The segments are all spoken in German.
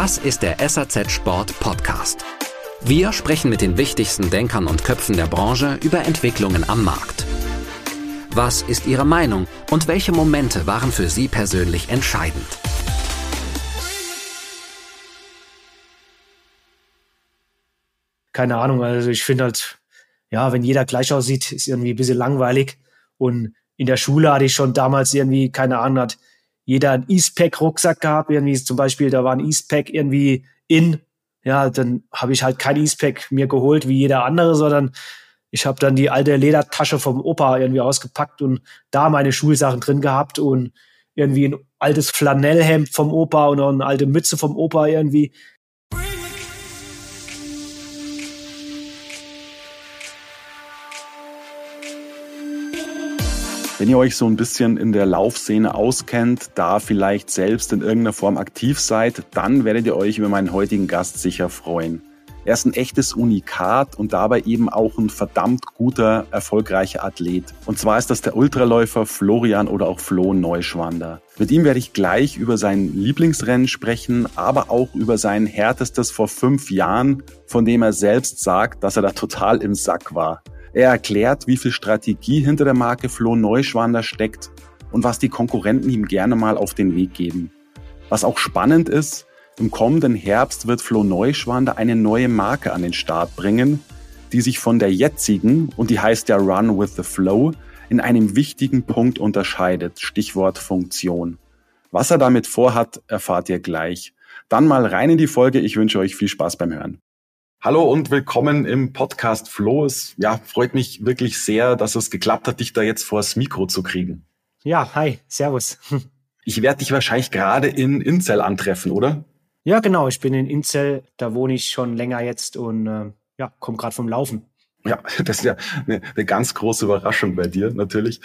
Das ist der SAZ Sport Podcast. Wir sprechen mit den wichtigsten Denkern und Köpfen der Branche über Entwicklungen am Markt. Was ist Ihre Meinung und welche Momente waren für Sie persönlich entscheidend? Keine Ahnung, also ich finde halt, ja, wenn jeder gleich aussieht, ist irgendwie ein bisschen langweilig. Und in der Schule hatte ich schon damals irgendwie, keine Ahnung, hat jeder einen Eastpack-Rucksack gehabt, irgendwie zum Beispiel, da war ein Eastpack irgendwie in, ja, dann habe ich halt kein Eastpack mir geholt wie jeder andere, sondern ich habe dann die alte Ledertasche vom Opa irgendwie ausgepackt und da meine Schulsachen drin gehabt und irgendwie ein altes Flanellhemd vom Opa und noch eine alte Mütze vom Opa irgendwie. Wenn ihr euch so ein bisschen in der Laufszene auskennt, da vielleicht selbst in irgendeiner Form aktiv seid, dann werdet ihr euch über meinen heutigen Gast sicher freuen. Er ist ein echtes Unikat und dabei eben auch ein verdammt guter, erfolgreicher Athlet. Und zwar ist das der Ultraläufer Florian oder auch Flo Neuschwander. Mit ihm werde ich gleich über sein Lieblingsrennen sprechen, aber auch über sein härtestes vor fünf Jahren, von dem er selbst sagt, dass er da total im Sack war. Er erklärt, wie viel Strategie hinter der Marke Flo Neuschwander steckt und was die Konkurrenten ihm gerne mal auf den Weg geben. Was auch spannend ist, im kommenden Herbst wird Flo Neuschwander eine neue Marke an den Start bringen, die sich von der jetzigen, und die heißt ja Run with the Flow, in einem wichtigen Punkt unterscheidet, Stichwort Funktion. Was er damit vorhat, erfahrt ihr gleich. Dann mal rein in die Folge. Ich wünsche euch viel Spaß beim Hören. Hallo und willkommen im Podcast Flo. Es ja, freut mich wirklich sehr, dass es geklappt hat, dich da jetzt vors Mikro zu kriegen. Ja, hi, servus. Ich werde dich wahrscheinlich gerade in Inzell antreffen, oder? Ja, genau. Ich bin in Inzell, da wohne ich schon länger jetzt und äh, ja, komme gerade vom Laufen. Ja, das ist ja eine, eine ganz große Überraschung bei dir natürlich.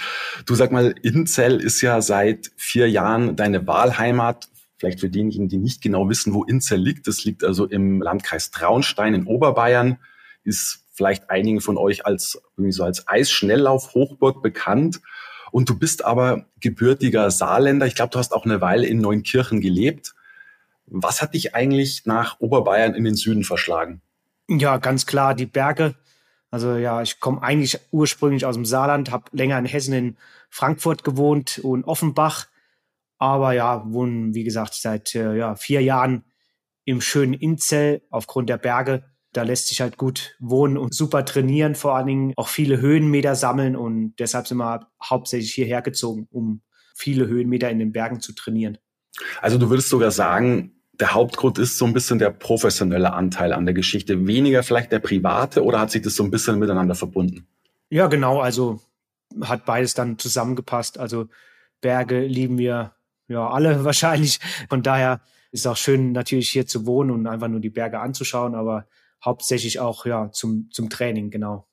Du sag mal, Inzell ist ja seit vier Jahren deine Wahlheimat. Vielleicht für diejenigen, die nicht genau wissen, wo Inzell liegt. Das liegt also im Landkreis Traunstein in Oberbayern. Ist vielleicht einigen von euch als, irgendwie so als Eisschnelllauf-Hochburg bekannt. Und du bist aber gebürtiger Saarländer. Ich glaube, du hast auch eine Weile in Neunkirchen gelebt. Was hat dich eigentlich nach Oberbayern in den Süden verschlagen? Ja, ganz klar die Berge. Also ja, ich komme eigentlich ursprünglich aus dem Saarland, habe länger in Hessen in Frankfurt gewohnt und Offenbach aber ja, wohnen, wie gesagt, seit äh, ja, vier Jahren im schönen Inzell aufgrund der Berge. Da lässt sich halt gut wohnen und super trainieren, vor allen Dingen auch viele Höhenmeter sammeln und deshalb sind wir hauptsächlich hierher gezogen, um viele Höhenmeter in den Bergen zu trainieren. Also du würdest sogar sagen, der Hauptgrund ist so ein bisschen der professionelle Anteil an der Geschichte, weniger vielleicht der private oder hat sich das so ein bisschen miteinander verbunden? Ja, genau, also hat beides dann zusammengepasst. Also Berge lieben wir ja, alle wahrscheinlich. Von daher ist es auch schön, natürlich hier zu wohnen und einfach nur die Berge anzuschauen, aber hauptsächlich auch ja zum, zum Training, genau.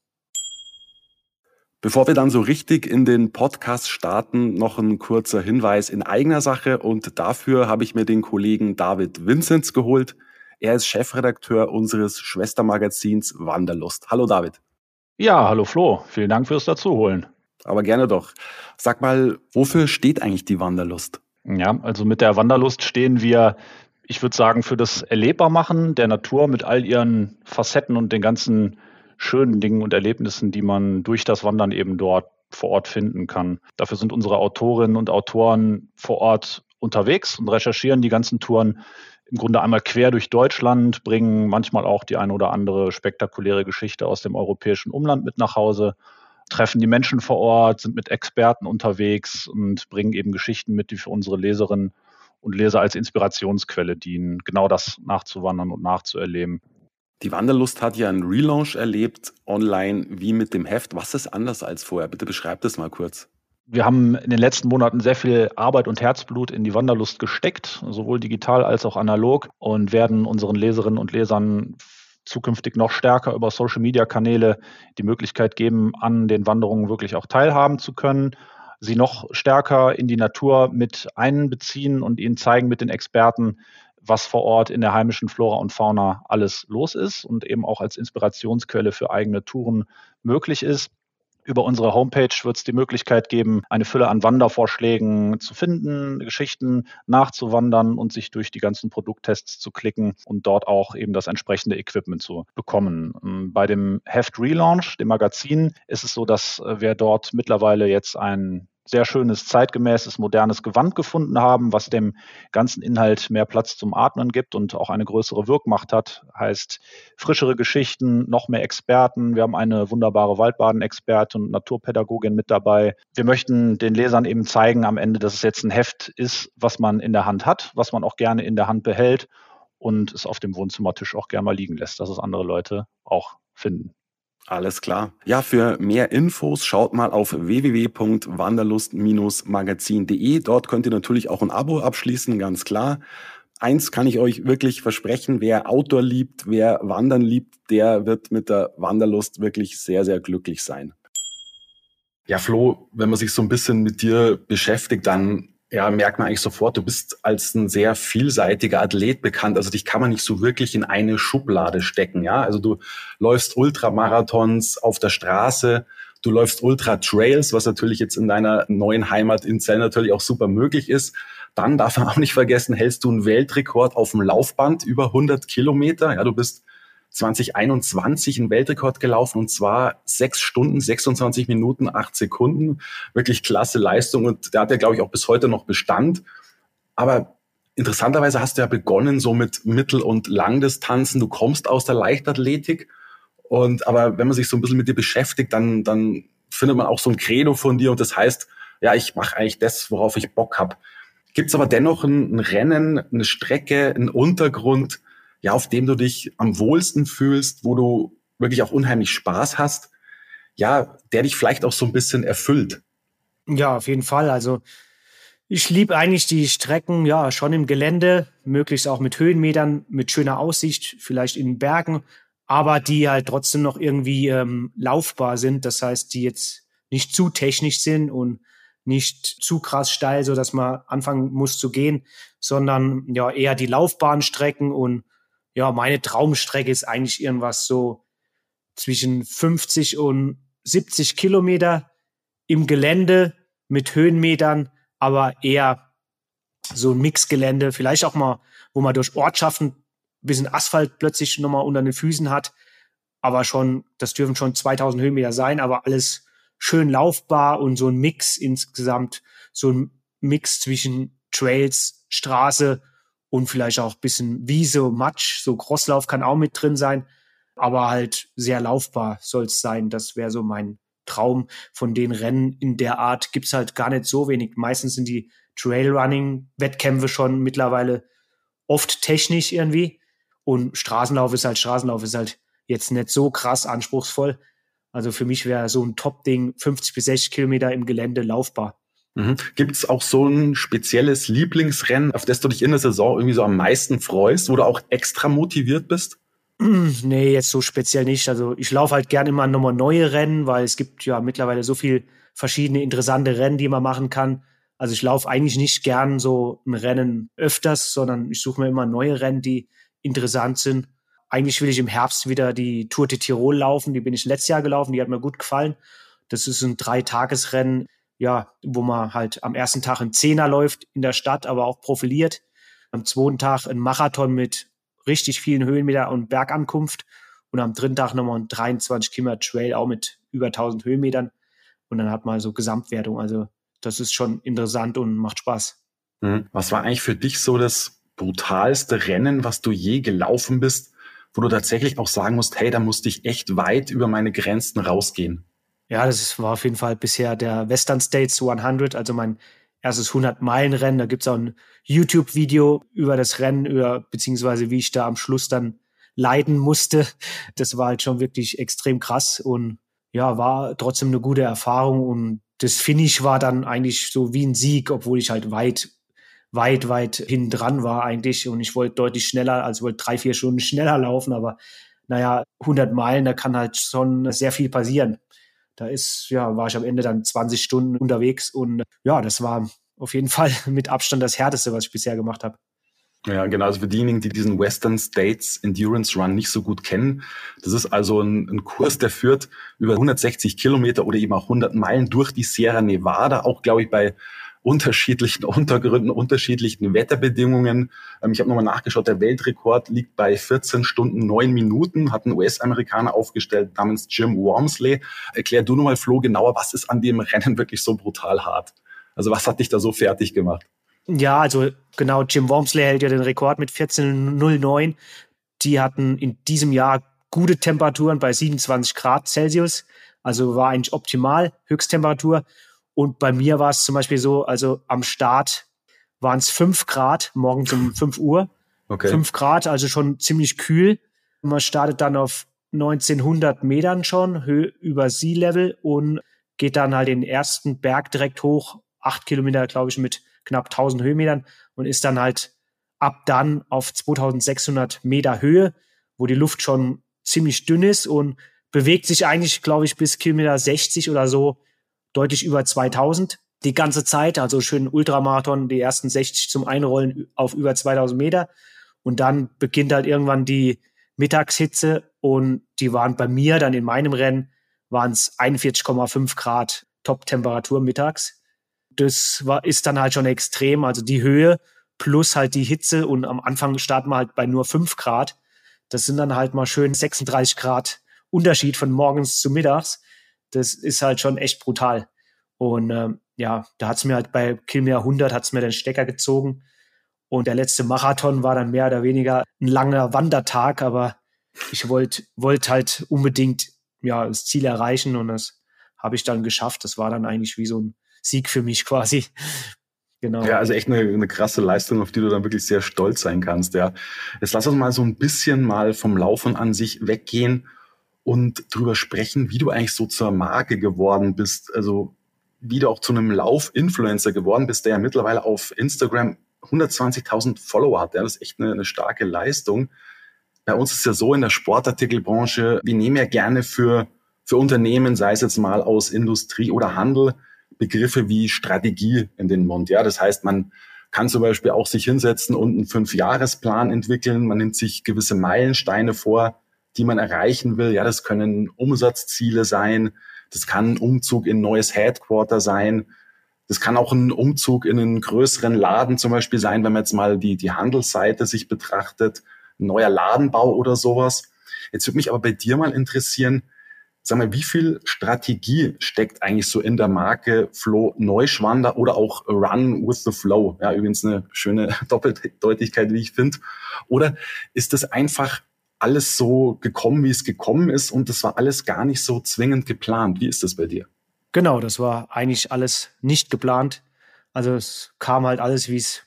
Bevor wir dann so richtig in den Podcast starten, noch ein kurzer Hinweis in eigener Sache und dafür habe ich mir den Kollegen David Vinzenz geholt. Er ist Chefredakteur unseres Schwestermagazins Wanderlust. Hallo David. Ja, hallo Flo. Vielen Dank fürs Dazuholen. Aber gerne doch. Sag mal, wofür steht eigentlich die Wanderlust? Ja, also mit der Wanderlust stehen wir, ich würde sagen, für das Erlebbarmachen der Natur mit all ihren Facetten und den ganzen schönen Dingen und Erlebnissen, die man durch das Wandern eben dort vor Ort finden kann. Dafür sind unsere Autorinnen und Autoren vor Ort unterwegs und recherchieren die ganzen Touren im Grunde einmal quer durch Deutschland, bringen manchmal auch die eine oder andere spektakuläre Geschichte aus dem europäischen Umland mit nach Hause treffen die Menschen vor Ort, sind mit Experten unterwegs und bringen eben Geschichten mit, die für unsere Leserinnen und Leser als Inspirationsquelle dienen, genau das nachzuwandern und nachzuerleben. Die Wanderlust hat ja einen Relaunch erlebt, online wie mit dem Heft. Was ist anders als vorher? Bitte beschreibt das mal kurz. Wir haben in den letzten Monaten sehr viel Arbeit und Herzblut in die Wanderlust gesteckt, sowohl digital als auch analog, und werden unseren Leserinnen und Lesern zukünftig noch stärker über Social-Media-Kanäle die Möglichkeit geben, an den Wanderungen wirklich auch teilhaben zu können, sie noch stärker in die Natur mit einbeziehen und ihnen zeigen mit den Experten, was vor Ort in der heimischen Flora und Fauna alles los ist und eben auch als Inspirationsquelle für eigene Touren möglich ist. Über unsere Homepage wird es die Möglichkeit geben, eine Fülle an Wandervorschlägen zu finden, Geschichten nachzuwandern und sich durch die ganzen Produkttests zu klicken und dort auch eben das entsprechende Equipment zu bekommen. Ähm, bei dem Heft Relaunch, dem Magazin, ist es so, dass äh, wir dort mittlerweile jetzt ein sehr schönes, zeitgemäßes, modernes Gewand gefunden haben, was dem ganzen Inhalt mehr Platz zum Atmen gibt und auch eine größere Wirkmacht hat. Heißt frischere Geschichten, noch mehr Experten. Wir haben eine wunderbare Waldbaden-Expertin und Naturpädagogin mit dabei. Wir möchten den Lesern eben zeigen am Ende, dass es jetzt ein Heft ist, was man in der Hand hat, was man auch gerne in der Hand behält und es auf dem Wohnzimmertisch auch gerne mal liegen lässt, dass es andere Leute auch finden. Alles klar. Ja, für mehr Infos schaut mal auf www.wanderlust-magazin.de. Dort könnt ihr natürlich auch ein Abo abschließen, ganz klar. Eins kann ich euch wirklich versprechen, wer Outdoor liebt, wer Wandern liebt, der wird mit der Wanderlust wirklich sehr, sehr glücklich sein. Ja, Flo, wenn man sich so ein bisschen mit dir beschäftigt, dann ja, merkt man eigentlich sofort, du bist als ein sehr vielseitiger Athlet bekannt. Also dich kann man nicht so wirklich in eine Schublade stecken. Ja, also du läufst Ultramarathons auf der Straße, du läufst Ultra-Trails, was natürlich jetzt in deiner neuen Heimat in Zell natürlich auch super möglich ist. Dann darf man auch nicht vergessen, hältst du einen Weltrekord auf dem Laufband über 100 Kilometer. Ja, du bist 2021 einen Weltrekord gelaufen und zwar sechs Stunden, 26 Minuten, acht Sekunden. Wirklich klasse Leistung und der hat ja, glaube ich, auch bis heute noch Bestand. Aber interessanterweise hast du ja begonnen so mit Mittel- und Langdistanzen. Du kommst aus der Leichtathletik und aber wenn man sich so ein bisschen mit dir beschäftigt, dann, dann findet man auch so ein Credo von dir und das heißt, ja, ich mache eigentlich das, worauf ich Bock habe. Gibt es aber dennoch ein, ein Rennen, eine Strecke, einen Untergrund, ja, auf dem du dich am wohlsten fühlst, wo du wirklich auch unheimlich Spaß hast, ja, der dich vielleicht auch so ein bisschen erfüllt. Ja, auf jeden Fall. Also ich liebe eigentlich die Strecken, ja, schon im Gelände, möglichst auch mit Höhenmetern, mit schöner Aussicht, vielleicht in Bergen, aber die halt trotzdem noch irgendwie ähm, laufbar sind. Das heißt, die jetzt nicht zu technisch sind und nicht zu krass steil, so dass man anfangen muss zu gehen, sondern ja eher die Laufbahnstrecken und ja, meine Traumstrecke ist eigentlich irgendwas so zwischen 50 und 70 Kilometer im Gelände mit Höhenmetern, aber eher so ein Mixgelände, vielleicht auch mal, wo man durch Ortschaften ein bisschen Asphalt plötzlich nochmal unter den Füßen hat, aber schon, das dürfen schon 2000 Höhenmeter sein, aber alles schön laufbar und so ein Mix insgesamt, so ein Mix zwischen Trails, Straße und vielleicht auch bisschen Wiese, Matsch, so Crosslauf kann auch mit drin sein, aber halt sehr laufbar soll es sein. Das wäre so mein Traum von den Rennen in der Art. Gibt's halt gar nicht so wenig. Meistens sind die Trailrunning-Wettkämpfe schon mittlerweile oft technisch irgendwie und Straßenlauf ist halt Straßenlauf ist halt jetzt nicht so krass anspruchsvoll. Also für mich wäre so ein Top-Ding 50 bis 60 Kilometer im Gelände laufbar. Mhm. Gibt es auch so ein spezielles Lieblingsrennen, auf das du dich in der Saison irgendwie so am meisten freust, wo du auch extra motiviert bist? Nee, jetzt so speziell nicht. Also ich laufe halt gerne immer nochmal neue Rennen, weil es gibt ja mittlerweile so viel verschiedene interessante Rennen, die man machen kann. Also ich laufe eigentlich nicht gern so ein Rennen öfters, sondern ich suche mir immer neue Rennen, die interessant sind. Eigentlich will ich im Herbst wieder die Tour de Tirol laufen. Die bin ich letztes Jahr gelaufen, die hat mir gut gefallen. Das ist ein Dreitagesrennen ja, wo man halt am ersten Tag ein Zehner läuft in der Stadt, aber auch profiliert. Am zweiten Tag ein Marathon mit richtig vielen Höhenmeter und Bergankunft. Und am dritten Tag nochmal ein 23 Kilometer Trail, auch mit über 1000 Höhenmetern. Und dann hat man so Gesamtwertung. Also das ist schon interessant und macht Spaß. Mhm. Was war eigentlich für dich so das brutalste Rennen, was du je gelaufen bist, wo du tatsächlich auch sagen musst, hey, da musste ich echt weit über meine Grenzen rausgehen? Ja, das war auf jeden Fall bisher der Western States 100, also mein erstes 100-Meilen-Rennen. Da gibt's auch ein YouTube-Video über das Rennen, über, beziehungsweise wie ich da am Schluss dann leiden musste. Das war halt schon wirklich extrem krass und ja, war trotzdem eine gute Erfahrung und das Finish war dann eigentlich so wie ein Sieg, obwohl ich halt weit, weit, weit hin dran war eigentlich und ich wollte deutlich schneller, also wollte drei, vier Stunden schneller laufen, aber naja, 100 Meilen, da kann halt schon sehr viel passieren da ist, ja, war ich am Ende dann 20 Stunden unterwegs und ja, das war auf jeden Fall mit Abstand das Härteste, was ich bisher gemacht habe. Ja, genau. Also für diejenigen, die diesen Western States Endurance Run nicht so gut kennen, das ist also ein, ein, Kurs, der führt über 160 Kilometer oder eben auch 100 Meilen durch die Sierra Nevada, auch glaube ich bei unterschiedlichen Untergründen, unterschiedlichen Wetterbedingungen. Ähm, ich habe nochmal nachgeschaut, der Weltrekord liegt bei 14 Stunden 9 Minuten, hat ein US-Amerikaner aufgestellt namens Jim Wormsley. Erklär du nochmal, Flo, genauer, was ist an dem Rennen wirklich so brutal hart? Also was hat dich da so fertig gemacht? Ja, also genau, Jim Wormsley hält ja den Rekord mit 14,09. Die hatten in diesem Jahr gute Temperaturen bei 27 Grad Celsius. Also war eigentlich optimal, Höchsttemperatur. Und bei mir war es zum Beispiel so, also am Start waren es 5 Grad, morgens um 5 Uhr. Okay. 5 Grad, also schon ziemlich kühl. Man startet dann auf 1900 Metern schon, Höhe über Sea Level und geht dann halt den ersten Berg direkt hoch, acht Kilometer, glaube ich, mit knapp 1000 Höhenmetern und ist dann halt ab dann auf 2600 Meter Höhe, wo die Luft schon ziemlich dünn ist und bewegt sich eigentlich, glaube ich, bis Kilometer 60 oder so deutlich über 2000 die ganze Zeit. Also schön Ultramarathon, die ersten 60 zum Einrollen auf über 2000 Meter. Und dann beginnt halt irgendwann die Mittagshitze und die waren bei mir dann in meinem Rennen waren es 41,5 Grad Top-Temperatur mittags das war, ist dann halt schon extrem. Also die Höhe plus halt die Hitze und am Anfang starten wir halt bei nur fünf Grad. Das sind dann halt mal schön 36 Grad Unterschied von morgens zu mittags. Das ist halt schon echt brutal. Und ähm, ja, da hat's mir halt bei Kilometer 100 hat's mir den Stecker gezogen. Und der letzte Marathon war dann mehr oder weniger ein langer Wandertag, aber ich wollte wollt halt unbedingt ja das Ziel erreichen und das habe ich dann geschafft. Das war dann eigentlich wie so ein Sieg für mich quasi. Genau. Ja, also echt eine, eine krasse Leistung, auf die du dann wirklich sehr stolz sein kannst, ja. Jetzt lass uns mal so ein bisschen mal vom Laufen an sich weggehen und drüber sprechen, wie du eigentlich so zur Marke geworden bist. Also, wie du auch zu einem Lauf-Influencer geworden bist, der ja mittlerweile auf Instagram 120.000 Follower hat. Ja, das ist echt eine, eine starke Leistung. Bei uns ist ja so in der Sportartikelbranche, wir nehmen ja gerne für, für Unternehmen, sei es jetzt mal aus Industrie oder Handel, Begriffe wie Strategie in den Mund. Ja, das heißt, man kann zum Beispiel auch sich hinsetzen und einen Fünfjahresplan entwickeln. Man nimmt sich gewisse Meilensteine vor, die man erreichen will. Ja, das können Umsatzziele sein. Das kann ein Umzug in ein neues Headquarter sein. Das kann auch ein Umzug in einen größeren Laden zum Beispiel sein, wenn man jetzt mal die, die Handelsseite sich betrachtet. Ein neuer Ladenbau oder sowas. Jetzt würde mich aber bei dir mal interessieren, Sag mal, wie viel Strategie steckt eigentlich so in der Marke Flow Neuschwander oder auch Run with the Flow? Ja, übrigens eine schöne Doppeldeutigkeit, wie ich finde. Oder ist das einfach alles so gekommen, wie es gekommen ist und das war alles gar nicht so zwingend geplant? Wie ist das bei dir? Genau, das war eigentlich alles nicht geplant. Also es kam halt alles, wie es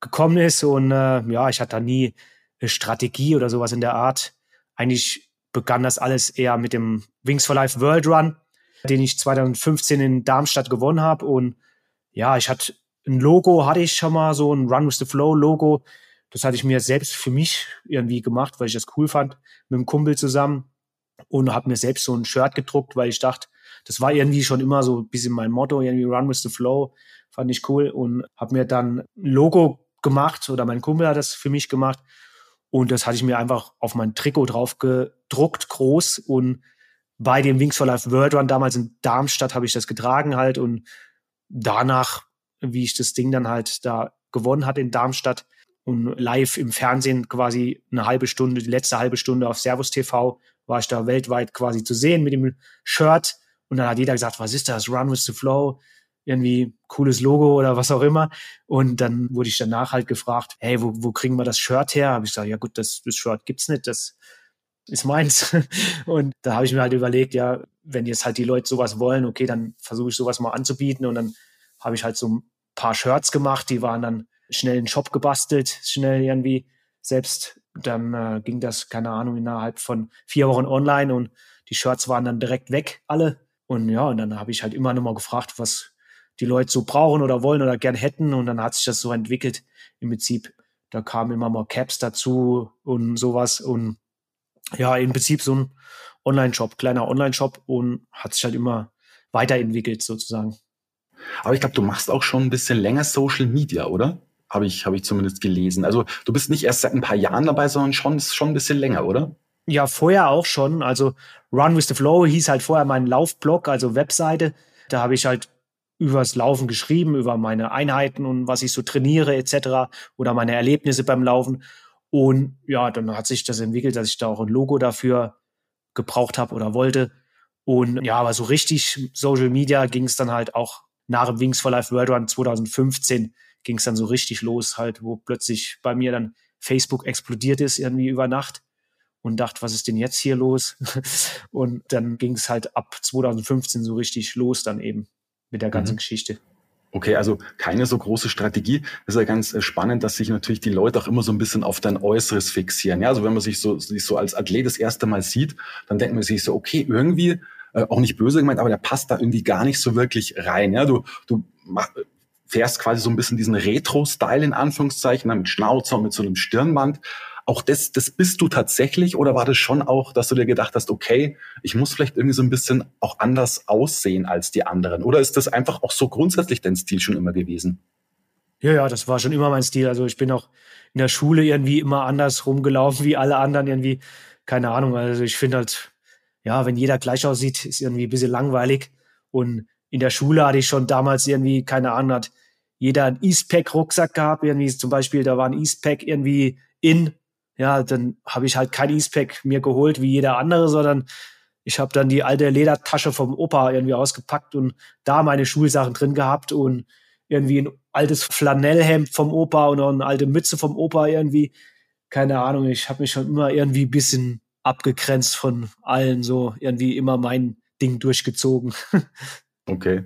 gekommen ist und äh, ja, ich hatte da nie eine Strategie oder sowas in der Art. Eigentlich begann das alles eher mit dem Wings for Life World Run, den ich 2015 in Darmstadt gewonnen habe. Und ja, ich hatte ein Logo, hatte ich schon mal so ein Run with the Flow Logo. Das hatte ich mir selbst für mich irgendwie gemacht, weil ich das cool fand, mit einem Kumpel zusammen und habe mir selbst so ein Shirt gedruckt, weil ich dachte, das war irgendwie schon immer so ein bisschen mein Motto, irgendwie Run with the Flow, fand ich cool und habe mir dann ein Logo gemacht oder mein Kumpel hat das für mich gemacht und das hatte ich mir einfach auf mein Trikot drauf gedruckt, groß. Und bei dem Wings for Life World Run damals in Darmstadt habe ich das getragen halt. Und danach, wie ich das Ding dann halt da gewonnen hat in Darmstadt und live im Fernsehen quasi eine halbe Stunde, die letzte halbe Stunde auf Servus TV, war ich da weltweit quasi zu sehen mit dem Shirt. Und dann hat jeder gesagt, was ist das? Run with the Flow irgendwie cooles Logo oder was auch immer. Und dann wurde ich danach halt gefragt, hey, wo, wo kriegen wir das Shirt her? Habe ich gesagt, ja gut, das, das Shirt gibt's nicht, das ist meins. Und da habe ich mir halt überlegt, ja, wenn jetzt halt die Leute sowas wollen, okay, dann versuche ich sowas mal anzubieten. Und dann habe ich halt so ein paar Shirts gemacht, die waren dann schnell in den Shop gebastelt, schnell irgendwie selbst. Dann äh, ging das, keine Ahnung, innerhalb von vier Wochen online und die Shirts waren dann direkt weg, alle. Und ja, und dann habe ich halt immer noch mal gefragt, was, die Leute so brauchen oder wollen oder gern hätten. Und dann hat sich das so entwickelt. Im Prinzip, da kamen immer mal Caps dazu und sowas. Und ja, im Prinzip so ein Online-Shop, kleiner Online-Shop und hat sich halt immer weiterentwickelt sozusagen. Aber ich glaube, du machst auch schon ein bisschen länger Social Media, oder? Habe ich, habe ich zumindest gelesen. Also du bist nicht erst seit ein paar Jahren dabei, sondern schon, schon ein bisschen länger, oder? Ja, vorher auch schon. Also Run with the Flow hieß halt vorher mein Laufblog, also Webseite. Da habe ich halt übers Laufen geschrieben, über meine Einheiten und was ich so trainiere etc. oder meine Erlebnisse beim Laufen. Und ja, dann hat sich das entwickelt, dass ich da auch ein Logo dafür gebraucht habe oder wollte. Und ja, aber so richtig Social Media ging es dann halt auch nach dem Wings for Life World Run 2015 ging es dann so richtig los, halt, wo plötzlich bei mir dann Facebook explodiert ist, irgendwie über Nacht und dachte, was ist denn jetzt hier los? und dann ging es halt ab 2015 so richtig los dann eben mit der ganzen mhm. Geschichte. Okay, also keine so große Strategie. Das ist ja ganz äh, spannend, dass sich natürlich die Leute auch immer so ein bisschen auf dein Äußeres fixieren. Ja, also wenn man sich so, sich so als Athlet das erste Mal sieht, dann denkt man sich so, okay, irgendwie, äh, auch nicht böse gemeint, aber der passt da irgendwie gar nicht so wirklich rein. Ja, du, du mach, fährst quasi so ein bisschen diesen Retro-Style in Anführungszeichen, ne, mit Schnauzer mit so einem Stirnband. Auch das, das bist du tatsächlich oder war das schon auch, dass du dir gedacht hast, okay, ich muss vielleicht irgendwie so ein bisschen auch anders aussehen als die anderen? Oder ist das einfach auch so grundsätzlich dein Stil schon immer gewesen? Ja, ja, das war schon immer mein Stil. Also ich bin auch in der Schule irgendwie immer anders rumgelaufen wie alle anderen irgendwie. Keine Ahnung. Also ich finde halt, ja, wenn jeder gleich aussieht, ist irgendwie ein bisschen langweilig. Und in der Schule hatte ich schon damals irgendwie, keine Ahnung, hat jeder einen Eastpack-Rucksack gehabt. Irgendwie zum Beispiel, da war ein Eastpack irgendwie in ja, dann habe ich halt kein Eastpack mir geholt wie jeder andere, sondern ich habe dann die alte Ledertasche vom Opa irgendwie ausgepackt und da meine Schulsachen drin gehabt und irgendwie ein altes Flanellhemd vom Opa und eine alte Mütze vom Opa irgendwie. Keine Ahnung, ich habe mich schon immer irgendwie bisschen abgegrenzt von allen, so irgendwie immer mein Ding durchgezogen. Okay.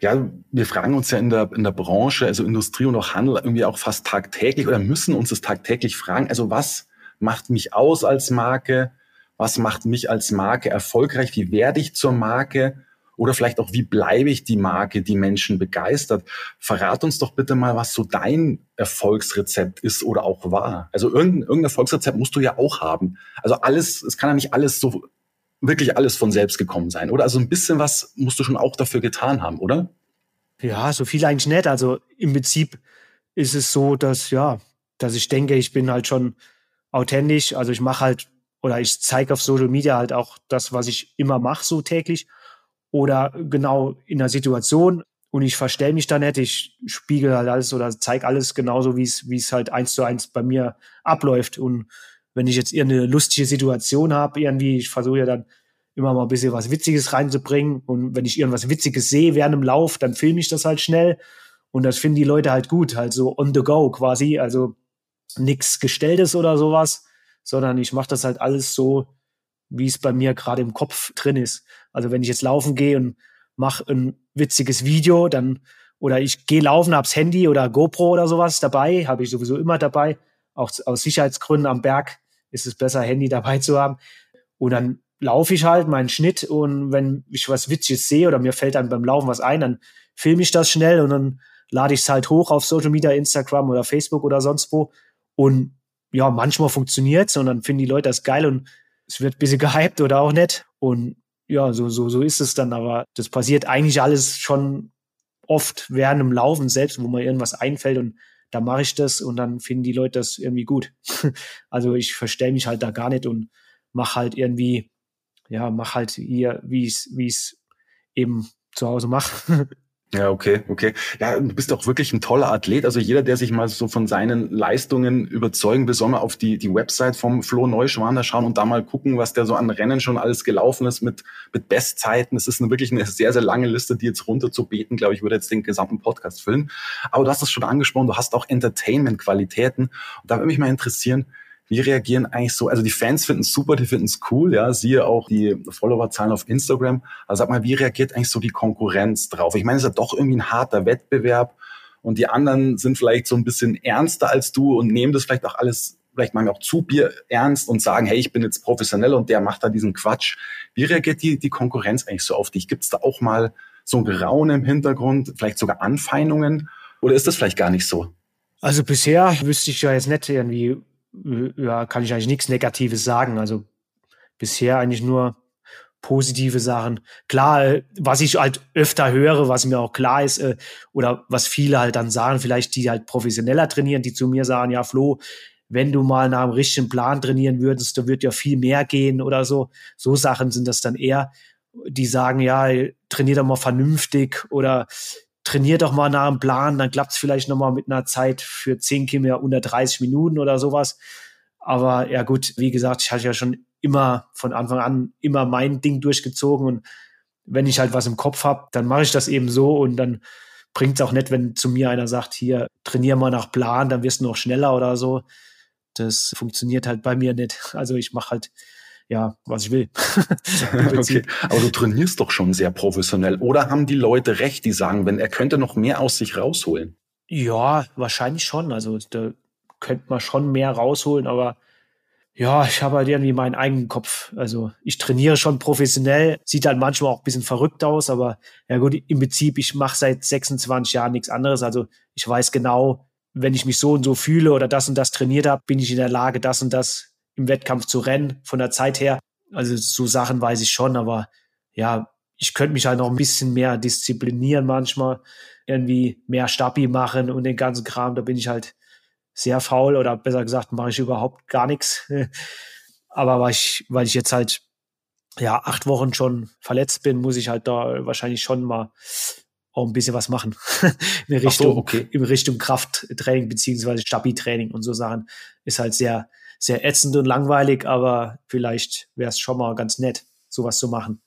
Ja, wir fragen uns ja in der, in der Branche, also Industrie und auch Handel irgendwie auch fast tagtäglich oder müssen uns das tagtäglich fragen. Also was macht mich aus als Marke? Was macht mich als Marke erfolgreich? Wie werde ich zur Marke? Oder vielleicht auch, wie bleibe ich die Marke, die Menschen begeistert? Verrat uns doch bitte mal, was so dein Erfolgsrezept ist oder auch war. Also irgendein, irgendein Erfolgsrezept musst du ja auch haben. Also alles, es kann ja nicht alles so wirklich alles von selbst gekommen sein, oder? Also ein bisschen was musst du schon auch dafür getan haben, oder? Ja, so viel eigentlich nicht. Also im Prinzip ist es so, dass, ja, dass ich denke, ich bin halt schon authentisch. Also ich mache halt oder ich zeige auf Social Media halt auch das, was ich immer mache, so täglich. Oder genau in der Situation. Und ich verstelle mich da nicht. Ich spiegel halt alles oder zeige alles genauso, wie es, wie es halt eins zu eins bei mir abläuft. Und wenn ich jetzt irgendeine lustige Situation habe, irgendwie, ich versuche ja dann immer mal ein bisschen was Witziges reinzubringen. Und wenn ich irgendwas Witziges sehe während dem Lauf, dann filme ich das halt schnell. Und das finden die Leute halt gut, halt so on the go quasi. Also nichts Gestelltes oder sowas, sondern ich mache das halt alles so, wie es bei mir gerade im Kopf drin ist. Also wenn ich jetzt laufen gehe und mache ein witziges Video, dann oder ich gehe laufen, hab's Handy oder GoPro oder sowas dabei, habe ich sowieso immer dabei, auch aus Sicherheitsgründen am Berg ist es besser, Handy dabei zu haben. Und dann laufe ich halt meinen Schnitt und wenn ich was Witziges sehe oder mir fällt dann beim Laufen was ein, dann filme ich das schnell und dann lade ich es halt hoch auf Social Media, Instagram oder Facebook oder sonst wo. Und ja, manchmal funktioniert es und dann finden die Leute das geil und es wird ein bisschen gehypt oder auch nicht. Und ja, so, so, so ist es dann. Aber das passiert eigentlich alles schon oft während dem Laufen selbst, wo mir irgendwas einfällt und da mache ich das und dann finden die Leute das irgendwie gut. also ich verstelle mich halt da gar nicht und mache halt irgendwie, ja, mach halt hier, wie wie es eben zu Hause mache. Ja, okay, okay. Ja, du bist auch wirklich ein toller Athlet. Also jeder, der sich mal so von seinen Leistungen überzeugen will, soll mal auf die, die Website vom Flo Neuschwander schauen und da mal gucken, was der so an Rennen schon alles gelaufen ist mit, mit Bestzeiten. Es ist eine, wirklich eine sehr, sehr lange Liste, die jetzt runter zu beten, glaube ich, würde jetzt den gesamten Podcast füllen. Aber du hast es schon angesprochen, du hast auch Entertainment-Qualitäten. Und da würde mich mal interessieren, wie reagieren eigentlich so? Also die Fans finden es super, die finden es cool, ja. Siehe auch die Followerzahlen auf Instagram. Also sag mal, wie reagiert eigentlich so die Konkurrenz drauf? Ich meine, es ist ja doch irgendwie ein harter Wettbewerb und die anderen sind vielleicht so ein bisschen ernster als du und nehmen das vielleicht auch alles vielleicht manchmal auch zu Bier ernst und sagen, hey, ich bin jetzt professionell und der macht da diesen Quatsch. Wie reagiert die, die Konkurrenz eigentlich so auf dich? Gibt es da auch mal so ein Grauen im Hintergrund, vielleicht sogar Anfeindungen? Oder ist das vielleicht gar nicht so? Also bisher wüsste ich ja jetzt nicht irgendwie, ja, kann ich eigentlich nichts Negatives sagen. Also bisher eigentlich nur positive Sachen. Klar, was ich halt öfter höre, was mir auch klar ist, äh, oder was viele halt dann sagen, vielleicht die halt professioneller trainieren, die zu mir sagen, ja, Flo, wenn du mal nach einem richtigen Plan trainieren würdest, da wird ja viel mehr gehen oder so. So Sachen sind das dann eher, die sagen, ja, trainier doch mal vernünftig oder trainier doch mal nach einem Plan, dann klappt es vielleicht noch mal mit einer Zeit für 10 Kilometer unter 30 Minuten oder sowas. Aber ja gut, wie gesagt, ich hatte ja schon immer von Anfang an immer mein Ding durchgezogen und wenn ich halt was im Kopf habe, dann mache ich das eben so und dann bringt es auch nicht, wenn zu mir einer sagt, hier trainier mal nach Plan, dann wirst du noch schneller oder so. Das funktioniert halt bei mir nicht. Also ich mache halt ja, was ich will. okay. Aber du trainierst doch schon sehr professionell. Oder haben die Leute recht, die sagen, wenn er könnte noch mehr aus sich rausholen? Ja, wahrscheinlich schon. Also da könnte man schon mehr rausholen, aber ja, ich habe halt irgendwie meinen eigenen Kopf. Also ich trainiere schon professionell, sieht halt manchmal auch ein bisschen verrückt aus, aber ja gut, im Prinzip, ich mache seit 26 Jahren nichts anderes. Also ich weiß genau, wenn ich mich so und so fühle oder das und das trainiert habe, bin ich in der Lage, das und das im Wettkampf zu rennen, von der Zeit her. Also so Sachen weiß ich schon, aber ja, ich könnte mich halt noch ein bisschen mehr disziplinieren manchmal, irgendwie mehr Stabi machen und den ganzen Kram. Da bin ich halt sehr faul oder besser gesagt mache ich überhaupt gar nichts. Aber weil ich, weil ich jetzt halt ja acht Wochen schon verletzt bin, muss ich halt da wahrscheinlich schon mal auch ein bisschen was machen in Richtung, so, okay. in Richtung Krafttraining beziehungsweise Stabi-Training und so Sachen ist halt sehr sehr ätzend und langweilig, aber vielleicht wäre es schon mal ganz nett, sowas zu machen.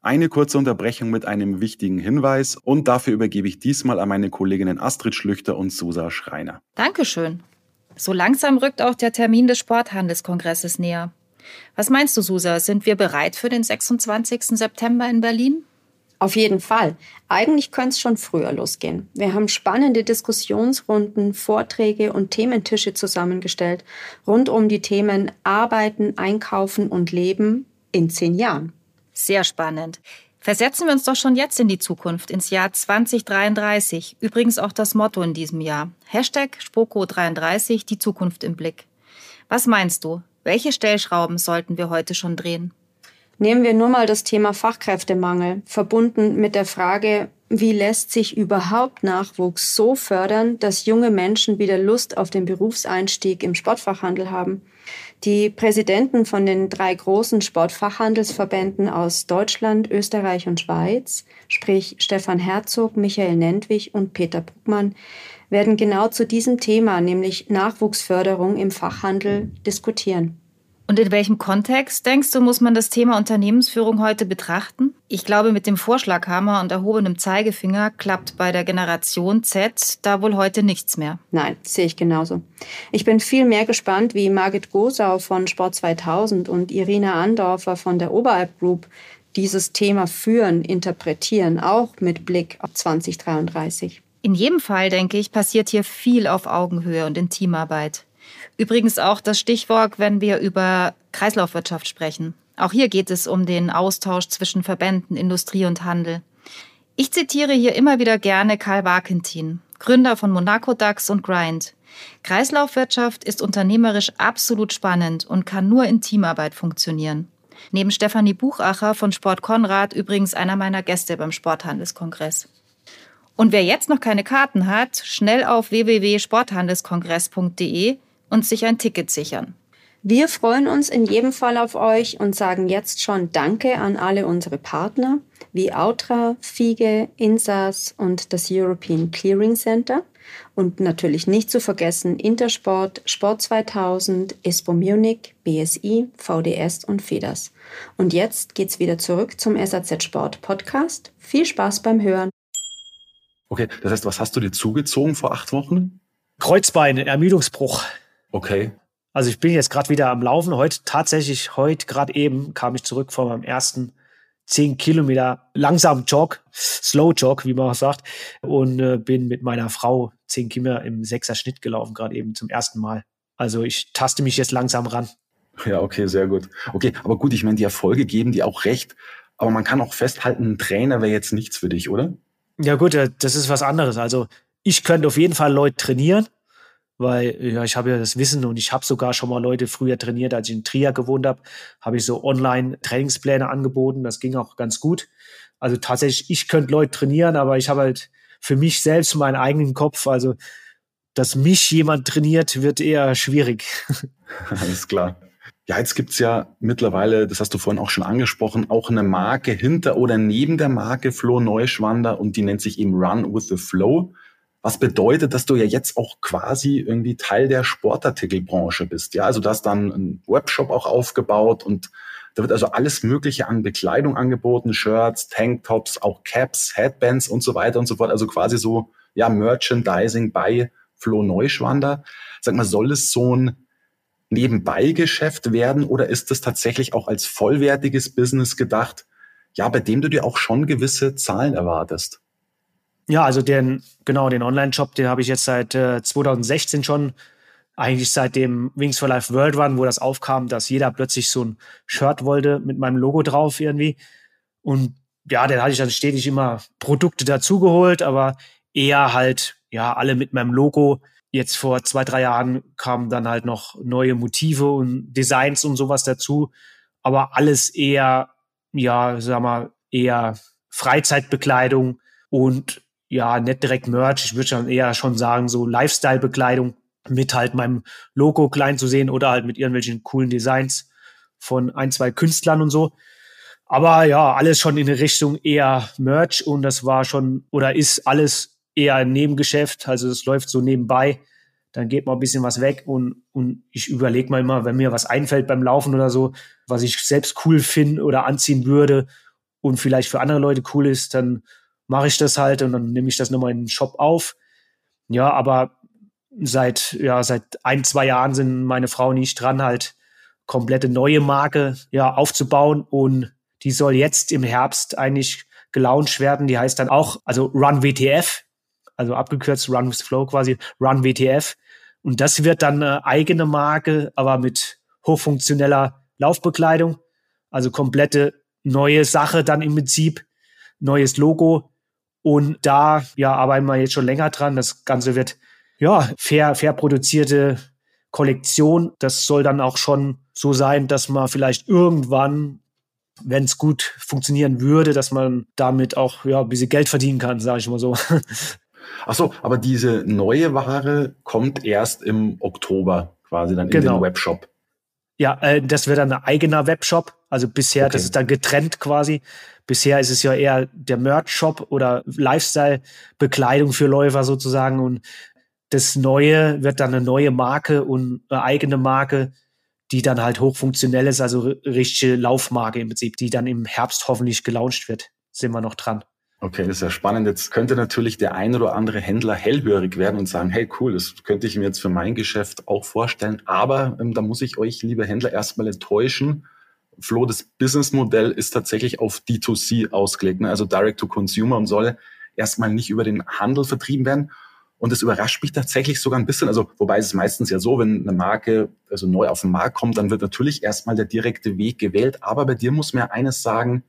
Eine kurze Unterbrechung mit einem wichtigen Hinweis und dafür übergebe ich diesmal an meine Kolleginnen Astrid Schlüchter und Susa Schreiner. Dankeschön. So langsam rückt auch der Termin des Sporthandelskongresses näher. Was meinst du, Susa? Sind wir bereit für den 26. September in Berlin? Auf jeden Fall. Eigentlich könnte es schon früher losgehen. Wir haben spannende Diskussionsrunden, Vorträge und Thementische zusammengestellt rund um die Themen Arbeiten, Einkaufen und Leben in zehn Jahren. Sehr spannend. Versetzen wir uns doch schon jetzt in die Zukunft, ins Jahr 2033. Übrigens auch das Motto in diesem Jahr. Hashtag Spoko33, die Zukunft im Blick. Was meinst du? Welche Stellschrauben sollten wir heute schon drehen? Nehmen wir nur mal das Thema Fachkräftemangel, verbunden mit der Frage, wie lässt sich überhaupt Nachwuchs so fördern, dass junge Menschen wieder Lust auf den Berufseinstieg im Sportfachhandel haben? Die Präsidenten von den drei großen Sportfachhandelsverbänden aus Deutschland, Österreich und Schweiz, sprich Stefan Herzog, Michael Nentwich und Peter Bruckmann, werden genau zu diesem Thema, nämlich Nachwuchsförderung im Fachhandel, diskutieren. Und in welchem Kontext, denkst du, muss man das Thema Unternehmensführung heute betrachten? Ich glaube, mit dem Vorschlaghammer und erhobenem Zeigefinger klappt bei der Generation Z da wohl heute nichts mehr. Nein, sehe ich genauso. Ich bin viel mehr gespannt, wie Margit Gosau von Sport 2000 und Irina Andorfer von der Oberalp Group dieses Thema führen, interpretieren, auch mit Blick auf 2033. In jedem Fall, denke ich, passiert hier viel auf Augenhöhe und in Teamarbeit. Übrigens auch das Stichwort, wenn wir über Kreislaufwirtschaft sprechen. Auch hier geht es um den Austausch zwischen Verbänden, Industrie und Handel. Ich zitiere hier immer wieder gerne Karl Barkentin, Gründer von Monaco DAX und Grind. Kreislaufwirtschaft ist unternehmerisch absolut spannend und kann nur in Teamarbeit funktionieren. Neben Stefanie Buchacher von Sport Konrad übrigens einer meiner Gäste beim Sporthandelskongress. Und wer jetzt noch keine Karten hat, schnell auf www.sporthandelskongress.de und sich ein Ticket sichern. Wir freuen uns in jedem Fall auf euch und sagen jetzt schon Danke an alle unsere Partner wie Autra, Fiege, Insas und das European Clearing Center. Und natürlich nicht zu vergessen Intersport, Sport 2000, ISPO Munich, BSI, VDS und FEDERS. Und jetzt geht's wieder zurück zum SAZ Sport Podcast. Viel Spaß beim Hören. Okay, das heißt, was hast du dir zugezogen vor acht Wochen? Kreuzbein, Ermüdungsbruch. Okay. Also ich bin jetzt gerade wieder am Laufen. Heute tatsächlich, heute gerade eben kam ich zurück von meinem ersten 10 Kilometer langsamen Jog, Slow Jog, wie man auch sagt, und äh, bin mit meiner Frau 10 Kilometer im Sechser Schnitt gelaufen, gerade eben zum ersten Mal. Also ich taste mich jetzt langsam ran. Ja, okay, sehr gut. Okay, aber gut, ich meine, die Erfolge geben dir auch recht. Aber man kann auch festhalten, ein Trainer wäre jetzt nichts für dich, oder? Ja gut, äh, das ist was anderes. Also ich könnte auf jeden Fall Leute trainieren, weil ja, ich habe ja das Wissen und ich habe sogar schon mal Leute früher trainiert, als ich in Trier gewohnt habe, habe ich so online Trainingspläne angeboten. Das ging auch ganz gut. Also tatsächlich, ich könnte Leute trainieren, aber ich habe halt für mich selbst meinen eigenen Kopf. Also, dass mich jemand trainiert, wird eher schwierig. Alles klar. Ja, jetzt gibt's ja mittlerweile, das hast du vorhin auch schon angesprochen, auch eine Marke hinter oder neben der Marke Flo Neuschwander und die nennt sich eben Run with the Flow. Was bedeutet, dass du ja jetzt auch quasi irgendwie Teil der Sportartikelbranche bist. Ja, also du hast dann einen Webshop auch aufgebaut und da wird also alles Mögliche an Bekleidung angeboten, Shirts, Tanktops, auch Caps, Headbands und so weiter und so fort. Also quasi so, ja, Merchandising bei Flo Neuschwander. Sag mal, soll es so ein Nebenbeigeschäft werden oder ist das tatsächlich auch als vollwertiges Business gedacht, ja, bei dem du dir auch schon gewisse Zahlen erwartest? Ja, also den, genau, den Online-Shop, den habe ich jetzt seit äh, 2016 schon, eigentlich seit dem Wings for Life World Run, wo das aufkam, dass jeder plötzlich so ein Shirt wollte mit meinem Logo drauf irgendwie. Und ja, dann hatte ich dann stetig immer Produkte dazugeholt, aber eher halt, ja, alle mit meinem Logo. Jetzt vor zwei, drei Jahren kamen dann halt noch neue Motive und Designs und sowas dazu. Aber alles eher, ja, sag mal, eher Freizeitbekleidung und ja, nicht direkt Merch, ich würde schon eher schon sagen, so Lifestyle-Bekleidung mit halt meinem Logo klein zu sehen oder halt mit irgendwelchen coolen Designs von ein, zwei Künstlern und so. Aber ja, alles schon in Richtung eher Merch und das war schon oder ist alles eher ein Nebengeschäft. Also es läuft so nebenbei. Dann geht mal ein bisschen was weg und, und ich überlege mal immer, wenn mir was einfällt beim Laufen oder so, was ich selbst cool finde oder anziehen würde und vielleicht für andere Leute cool ist, dann mache ich das halt und dann nehme ich das nochmal in den Shop auf. Ja, aber seit, ja, seit ein, zwei Jahren sind meine Frau und ich dran, halt komplette neue Marke ja, aufzubauen und die soll jetzt im Herbst eigentlich gelauncht werden. Die heißt dann auch, also Run WTF, also abgekürzt Run with Flow quasi, Run WTF. Und das wird dann eine eigene Marke, aber mit hochfunktioneller Laufbekleidung. Also komplette neue Sache dann im Prinzip, neues Logo, und da ja, arbeiten wir jetzt schon länger dran. Das Ganze wird ja fair, fair produzierte Kollektion. Das soll dann auch schon so sein, dass man vielleicht irgendwann, wenn es gut funktionieren würde, dass man damit auch ja ein bisschen Geld verdienen kann, sage ich mal so. Ach so, aber diese neue Ware kommt erst im Oktober quasi dann genau. in den genau. Webshop. Ja, äh, das wird dann ein eigener Webshop. Also bisher, okay. das ist dann getrennt quasi. Bisher ist es ja eher der Merch-Shop oder Lifestyle-Bekleidung für Läufer sozusagen. Und das Neue wird dann eine neue Marke und eine eigene Marke, die dann halt hochfunktionell ist, also richtige Laufmarke im Prinzip, die dann im Herbst hoffentlich gelauncht wird. Sind wir noch dran. Okay, das ist ja spannend. Jetzt könnte natürlich der ein oder andere Händler hellhörig werden und sagen, hey cool, das könnte ich mir jetzt für mein Geschäft auch vorstellen. Aber ähm, da muss ich euch, liebe Händler, erstmal enttäuschen. Flo, das Businessmodell ist tatsächlich auf D2C ausgelegt, ne? also Direct to Consumer und soll erstmal nicht über den Handel vertrieben werden. Und das überrascht mich tatsächlich sogar ein bisschen. Also, wobei es ist meistens ja so, wenn eine Marke also neu auf den Markt kommt, dann wird natürlich erstmal der direkte Weg gewählt. Aber bei dir muss mir eines sagen,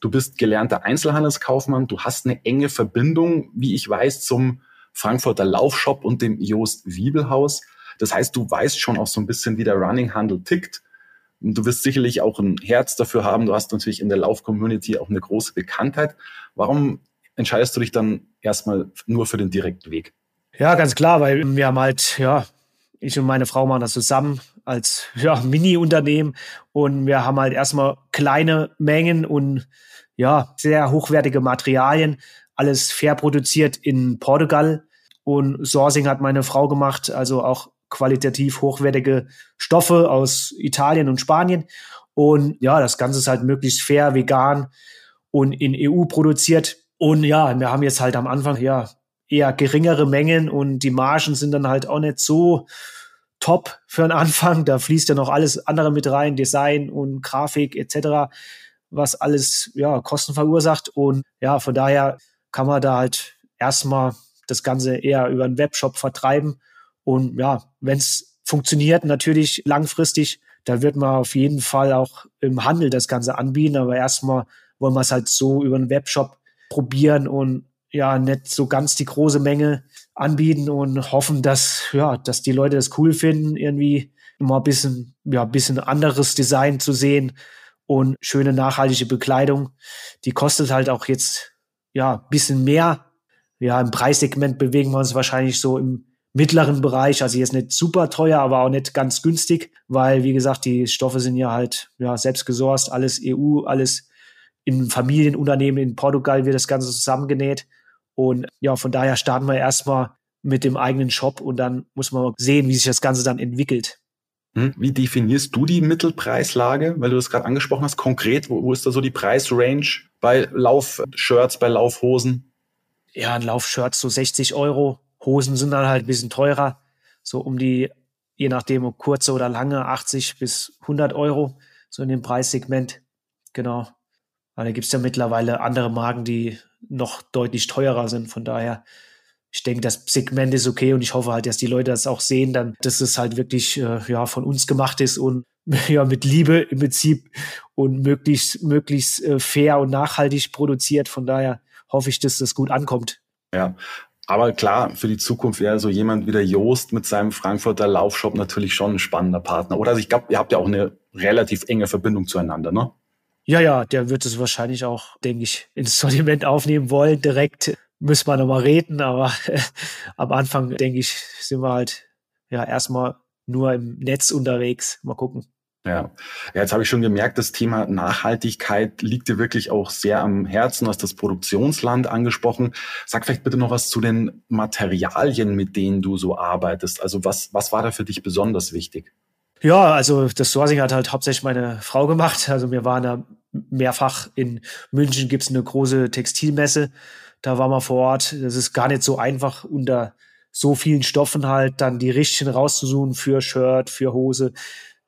du bist gelernter Einzelhandelskaufmann, du hast eine enge Verbindung, wie ich weiß, zum Frankfurter Laufshop und dem Joost Wiebelhaus. Das heißt, du weißt schon auch so ein bisschen, wie der Running-Handel tickt. Du wirst sicherlich auch ein Herz dafür haben. Du hast natürlich in der Lauf-Community auch eine große Bekanntheit. Warum entscheidest du dich dann erstmal nur für den direkten Weg? Ja, ganz klar, weil wir haben halt, ja, ich und meine Frau machen das zusammen als ja, Mini-Unternehmen und wir haben halt erstmal kleine Mengen und ja, sehr hochwertige Materialien, alles fair produziert in Portugal und Sourcing hat meine Frau gemacht, also auch qualitativ hochwertige Stoffe aus Italien und Spanien. Und ja, das Ganze ist halt möglichst fair, vegan und in EU produziert. Und ja, wir haben jetzt halt am Anfang ja eher geringere Mengen und die Margen sind dann halt auch nicht so top für den Anfang. Da fließt ja noch alles andere mit rein, Design und Grafik etc., was alles ja Kosten verursacht. Und ja, von daher kann man da halt erstmal das Ganze eher über einen Webshop vertreiben und ja, wenn es funktioniert, natürlich langfristig, da wird man auf jeden Fall auch im Handel das Ganze anbieten. Aber erstmal wollen wir es halt so über einen Webshop probieren und ja nicht so ganz die große Menge anbieten und hoffen, dass ja, dass die Leute das cool finden, irgendwie mal ein bisschen ja, ein bisschen anderes Design zu sehen und schöne nachhaltige Bekleidung. Die kostet halt auch jetzt ja ein bisschen mehr. Ja, im Preissegment bewegen wir uns wahrscheinlich so im mittleren Bereich, also jetzt nicht super teuer, aber auch nicht ganz günstig, weil wie gesagt, die Stoffe sind ja halt ja selbst gesourced, alles EU, alles in Familienunternehmen in Portugal wird das Ganze zusammengenäht und ja, von daher starten wir erstmal mit dem eigenen Shop und dann muss man sehen, wie sich das Ganze dann entwickelt. Hm, wie definierst du die Mittelpreislage, weil du das gerade angesprochen hast? Konkret, wo, wo ist da so die Preisrange bei Laufshirts, bei Laufhosen? Ja, ein Laufshirt so 60 Euro. Hosen sind dann halt ein bisschen teurer, so um die, je nachdem, ob kurze oder lange, 80 bis 100 Euro, so in dem Preissegment. Genau. Aber da gibt's ja mittlerweile andere Marken, die noch deutlich teurer sind. Von daher, ich denke, das Segment ist okay und ich hoffe halt, dass die Leute das auch sehen, dann, dass es halt wirklich äh, ja von uns gemacht ist und ja mit Liebe im Prinzip und möglichst möglichst äh, fair und nachhaltig produziert. Von daher hoffe ich, dass das gut ankommt. Ja, aber klar, für die Zukunft wäre so jemand wie der Joost mit seinem Frankfurter Laufshop natürlich schon ein spannender Partner. Oder also ich glaube, ihr habt ja auch eine relativ enge Verbindung zueinander, ne? Ja, ja, der wird es wahrscheinlich auch, denke ich, ins Sortiment aufnehmen wollen. Direkt müssen wir nochmal reden, aber am Anfang, denke ich, sind wir halt ja erstmal nur im Netz unterwegs. Mal gucken. Ja. jetzt habe ich schon gemerkt, das Thema Nachhaltigkeit liegt dir wirklich auch sehr am Herzen. Hast das Produktionsland angesprochen. Sag vielleicht bitte noch was zu den Materialien, mit denen du so arbeitest. Also was, was war da für dich besonders wichtig? Ja, also das Sourcing hat halt hauptsächlich meine Frau gemacht. Also wir waren da mehrfach in München gibt's eine große Textilmesse. Da waren wir vor Ort. Das ist gar nicht so einfach unter so vielen Stoffen halt dann die richtigen rauszusuchen für Shirt, für Hose.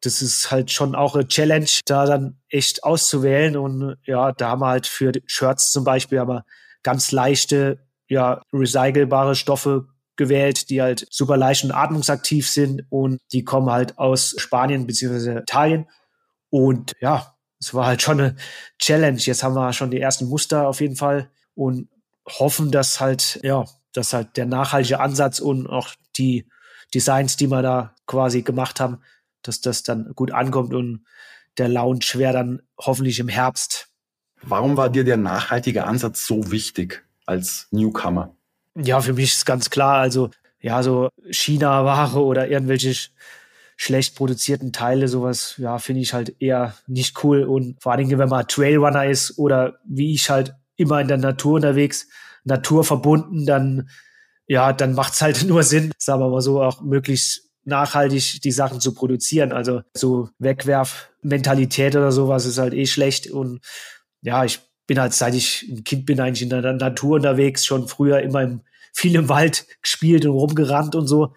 Das ist halt schon auch eine Challenge, da dann echt auszuwählen. Und ja, da haben wir halt für Shirts zum Beispiel haben wir ganz leichte, ja, recycelbare Stoffe gewählt, die halt super leicht und atmungsaktiv sind und die kommen halt aus Spanien beziehungsweise Italien. Und ja, es war halt schon eine Challenge. Jetzt haben wir schon die ersten Muster auf jeden Fall und hoffen, dass halt, ja, dass halt der nachhaltige Ansatz und auch die Designs, die wir da quasi gemacht haben, dass das dann gut ankommt und der Launch wäre dann hoffentlich im Herbst. Warum war dir der nachhaltige Ansatz so wichtig als Newcomer? Ja, für mich ist ganz klar, also ja, so China-Ware oder irgendwelche schlecht produzierten Teile, sowas, ja, finde ich halt eher nicht cool. Und vor allen Dingen, wenn man Trailrunner ist oder wie ich halt immer in der Natur unterwegs, naturverbunden, dann, ja, dann macht's halt nur Sinn, sagen wir mal so, auch möglichst nachhaltig die Sachen zu produzieren. Also so Wegwerfmentalität oder sowas ist halt eh schlecht. Und ja, ich bin halt, seit ich ein Kind bin, eigentlich in der Natur unterwegs, schon früher immer im, viel im Wald gespielt und rumgerannt und so.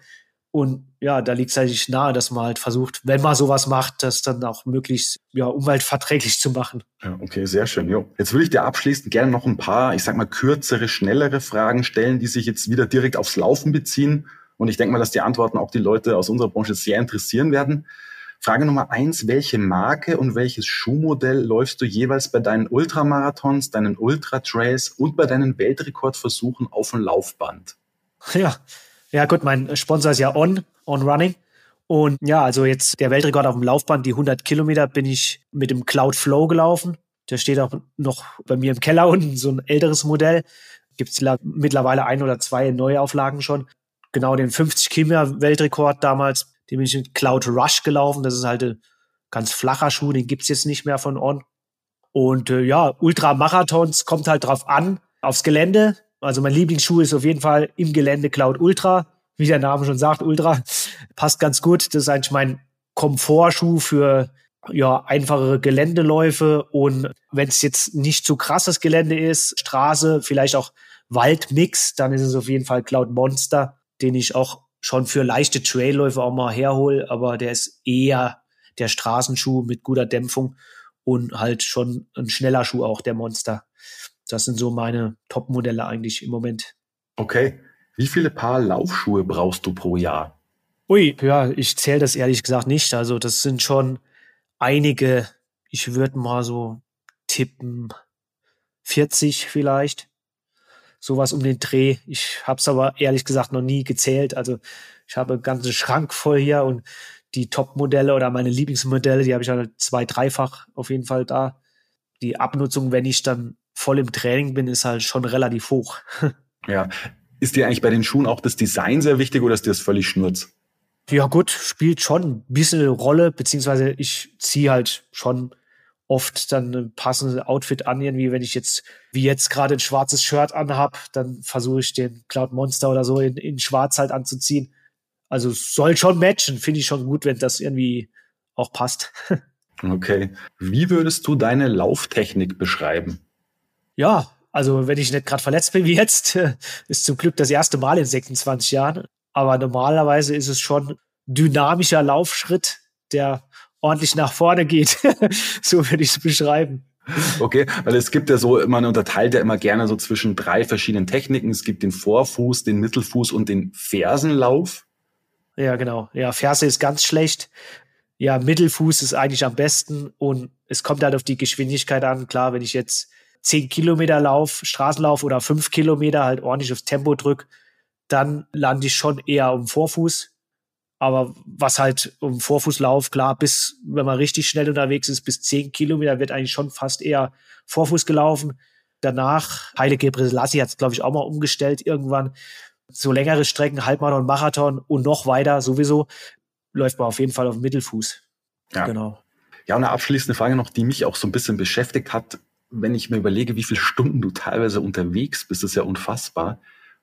Und ja, da liegt es eigentlich nahe, dass man halt versucht, wenn man sowas macht, das dann auch möglichst ja, umweltverträglich zu machen. Ja, okay, sehr schön. Jo. Jetzt würde ich dir abschließend gerne noch ein paar, ich sag mal, kürzere, schnellere Fragen stellen, die sich jetzt wieder direkt aufs Laufen beziehen. Und ich denke mal, dass die Antworten auch die Leute aus unserer Branche sehr interessieren werden. Frage Nummer eins, welche Marke und welches Schuhmodell läufst du jeweils bei deinen Ultramarathons, deinen Ultratrails und bei deinen Weltrekordversuchen auf dem Laufband? Ja, ja gut, mein Sponsor ist ja On, On Running. Und ja, also jetzt der Weltrekord auf dem Laufband, die 100 Kilometer bin ich mit dem Cloud Flow gelaufen. Der steht auch noch bei mir im Keller unten, so ein älteres Modell. Gibt es mittlerweile ein oder zwei Neuauflagen schon. Genau den 50 Kilometer Weltrekord damals den bin ich in Cloud Rush gelaufen. Das ist halt ein ganz flacher Schuh, den gibt's jetzt nicht mehr von On. Und äh, ja, Ultramarathons kommt halt drauf an, aufs Gelände. Also mein Lieblingsschuh ist auf jeden Fall im Gelände Cloud Ultra. Wie der Name schon sagt, Ultra passt ganz gut. Das ist eigentlich mein Komfortschuh für ja, einfachere Geländeläufe. Und wenn es jetzt nicht zu krasses Gelände ist, Straße, vielleicht auch Waldmix, dann ist es auf jeden Fall Cloud Monster, den ich auch schon für leichte Trailläufe auch mal herhole, aber der ist eher der Straßenschuh mit guter Dämpfung und halt schon ein schneller Schuh auch, der Monster. Das sind so meine Top-Modelle eigentlich im Moment. Okay. Wie viele Paar Laufschuhe brauchst du pro Jahr? Ui, ja, ich zähle das ehrlich gesagt nicht. Also das sind schon einige, ich würde mal so tippen, 40 vielleicht. Sowas um den Dreh. Ich habe es aber ehrlich gesagt noch nie gezählt. Also ich habe einen ganzen Schrank voll hier und die Top-Modelle oder meine Lieblingsmodelle, die habe ich halt zwei, dreifach auf jeden Fall da. Die Abnutzung, wenn ich dann voll im Training bin, ist halt schon relativ hoch. Ja. Ist dir eigentlich bei den Schuhen auch das Design sehr wichtig oder ist dir das völlig schnurz? Ja gut, spielt schon ein bisschen eine Rolle, beziehungsweise ich ziehe halt schon oft dann ein passendes Outfit an, irgendwie wenn ich jetzt, wie jetzt gerade ein schwarzes Shirt anhab, dann versuche ich den Cloud Monster oder so in, in schwarz halt anzuziehen. Also soll schon matchen, finde ich schon gut, wenn das irgendwie auch passt. Okay. Wie würdest du deine Lauftechnik beschreiben? Ja, also wenn ich nicht gerade verletzt bin wie jetzt, ist zum Glück das erste Mal in 26 Jahren. Aber normalerweise ist es schon dynamischer Laufschritt, der ordentlich nach vorne geht. so würde ich es beschreiben. Okay, weil es gibt ja so, man unterteilt ja immer gerne so zwischen drei verschiedenen Techniken. Es gibt den Vorfuß, den Mittelfuß und den Fersenlauf. Ja, genau. Ja, Ferse ist ganz schlecht. Ja, Mittelfuß ist eigentlich am besten und es kommt halt auf die Geschwindigkeit an. Klar, wenn ich jetzt zehn Kilometer Lauf, Straßenlauf oder fünf Kilometer halt ordentlich aufs Tempo drück, dann lande ich schon eher um Vorfuß. Aber was halt um Vorfußlauf, klar, bis, wenn man richtig schnell unterwegs ist, bis zehn Kilometer wird eigentlich schon fast eher Vorfuß gelaufen. Danach, Heile Gebrselassie hat es, glaube ich, auch mal umgestellt irgendwann. So längere Strecken, Halbmarathon, Marathon und noch weiter sowieso, läuft man auf jeden Fall auf Mittelfuß. Ja. Genau. Ja, und eine abschließende Frage noch, die mich auch so ein bisschen beschäftigt hat, wenn ich mir überlege, wie viele Stunden du teilweise unterwegs bist, ist ja unfassbar.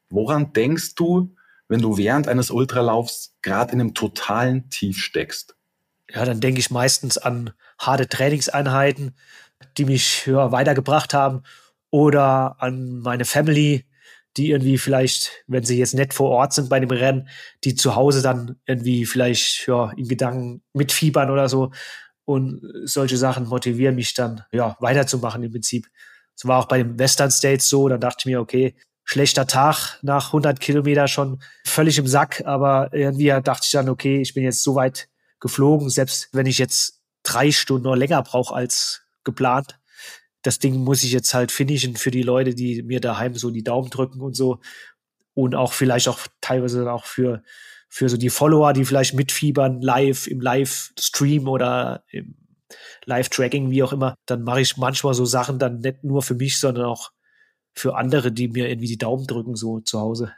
Woran denkst du, wenn du während eines Ultralaufs gerade in einem totalen Tief steckst? Ja, dann denke ich meistens an harte Trainingseinheiten, die mich ja, weitergebracht haben oder an meine Family, die irgendwie vielleicht, wenn sie jetzt nicht vor Ort sind bei dem Rennen, die zu Hause dann irgendwie vielleicht ja, in Gedanken mitfiebern oder so. Und solche Sachen motivieren mich dann, ja, weiterzumachen im Prinzip. Es war auch bei den Western States so, dann dachte ich mir, okay, schlechter Tag nach 100 Kilometer schon völlig im Sack, aber irgendwie dachte ich dann, okay, ich bin jetzt so weit geflogen, selbst wenn ich jetzt drei Stunden oder länger brauche als geplant. Das Ding muss ich jetzt halt finishen für die Leute, die mir daheim so die Daumen drücken und so. Und auch vielleicht auch teilweise auch für, für so die Follower, die vielleicht mitfiebern, live, im Livestream oder im Live-Tracking, wie auch immer. Dann mache ich manchmal so Sachen dann nicht nur für mich, sondern auch für andere, die mir irgendwie die Daumen drücken, so zu Hause.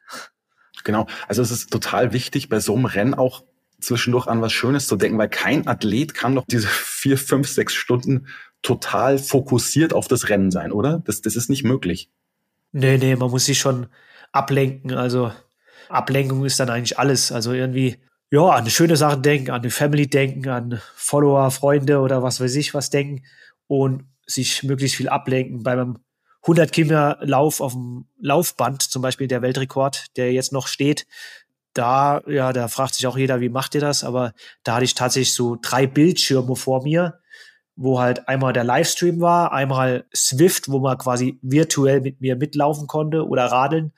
Genau. Also es ist total wichtig, bei so einem Rennen auch zwischendurch an was Schönes zu denken, weil kein Athlet kann doch diese vier, fünf, sechs Stunden total fokussiert auf das Rennen sein, oder? Das, das ist nicht möglich. Nee, nee, man muss sich schon ablenken. Also Ablenkung ist dann eigentlich alles. Also irgendwie, ja, an schöne Sachen denken, an die Family denken, an Follower, Freunde oder was weiß ich was denken und sich möglichst viel ablenken. Beim 100 Kilometer Lauf auf dem Laufband, zum Beispiel der Weltrekord, der jetzt noch steht, da, ja, da fragt sich auch jeder, wie macht ihr das? Aber da hatte ich tatsächlich so drei Bildschirme vor mir, wo halt einmal der Livestream war, einmal Swift, wo man quasi virtuell mit mir mitlaufen konnte oder radeln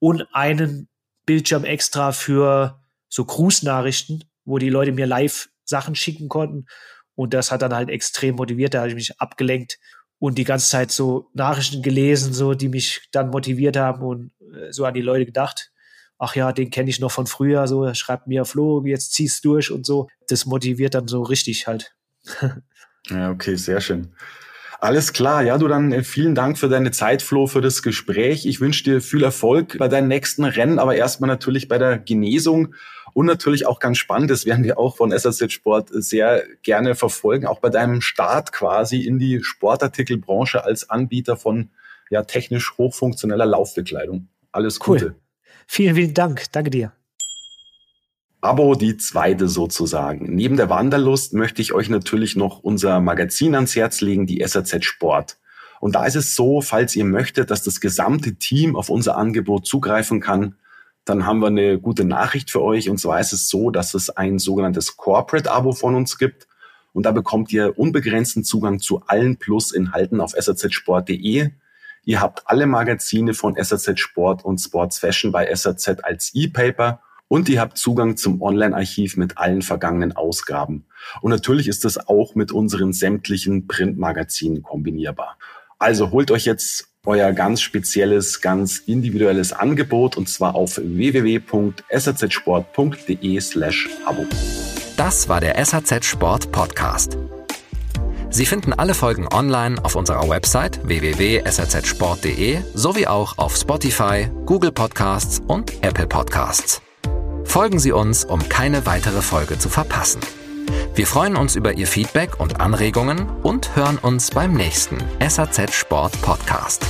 und einen Bildschirm extra für so Grußnachrichten, wo die Leute mir live Sachen schicken konnten. Und das hat dann halt extrem motiviert. Da habe ich mich abgelenkt und die ganze Zeit so Nachrichten gelesen, so die mich dann motiviert haben und äh, so an die Leute gedacht. Ach ja, den kenne ich noch von früher, so schreibt mir Flo, jetzt zieh's durch und so. Das motiviert dann so richtig halt. ja, okay, sehr schön. Alles klar, ja, du dann äh, vielen Dank für deine Zeit, Flo, für das Gespräch. Ich wünsche dir viel Erfolg bei deinen nächsten Rennen, aber erstmal natürlich bei der Genesung und natürlich auch ganz spannend, das werden wir auch von SAZ Sport sehr gerne verfolgen, auch bei deinem Start quasi in die Sportartikelbranche als Anbieter von ja, technisch hochfunktioneller Laufbekleidung. Alles Gute. Cool. Vielen, vielen Dank. Danke dir. Abo die zweite sozusagen. Neben der Wanderlust möchte ich euch natürlich noch unser Magazin ans Herz legen, die SAZ Sport. Und da ist es so, falls ihr möchtet, dass das gesamte Team auf unser Angebot zugreifen kann, dann haben wir eine gute Nachricht für euch. Und zwar ist es so, dass es ein sogenanntes Corporate-Abo von uns gibt. Und da bekommt ihr unbegrenzten Zugang zu allen Plus-Inhalten auf sazsport.de. Ihr habt alle Magazine von SAZ Sport und Sports Fashion bei SAZ als E-Paper und ihr habt Zugang zum Online-Archiv mit allen vergangenen Ausgaben. Und natürlich ist das auch mit unseren sämtlichen Printmagazinen kombinierbar. Also holt euch jetzt euer ganz spezielles, ganz individuelles Angebot und zwar auf www.sazsport.de slash Abo. Das war der SAZ Sport Podcast. Sie finden alle Folgen online auf unserer Website www.sazsport.de sowie auch auf Spotify, Google Podcasts und Apple Podcasts. Folgen Sie uns, um keine weitere Folge zu verpassen. Wir freuen uns über Ihr Feedback und Anregungen und hören uns beim nächsten SAZ Sport Podcast.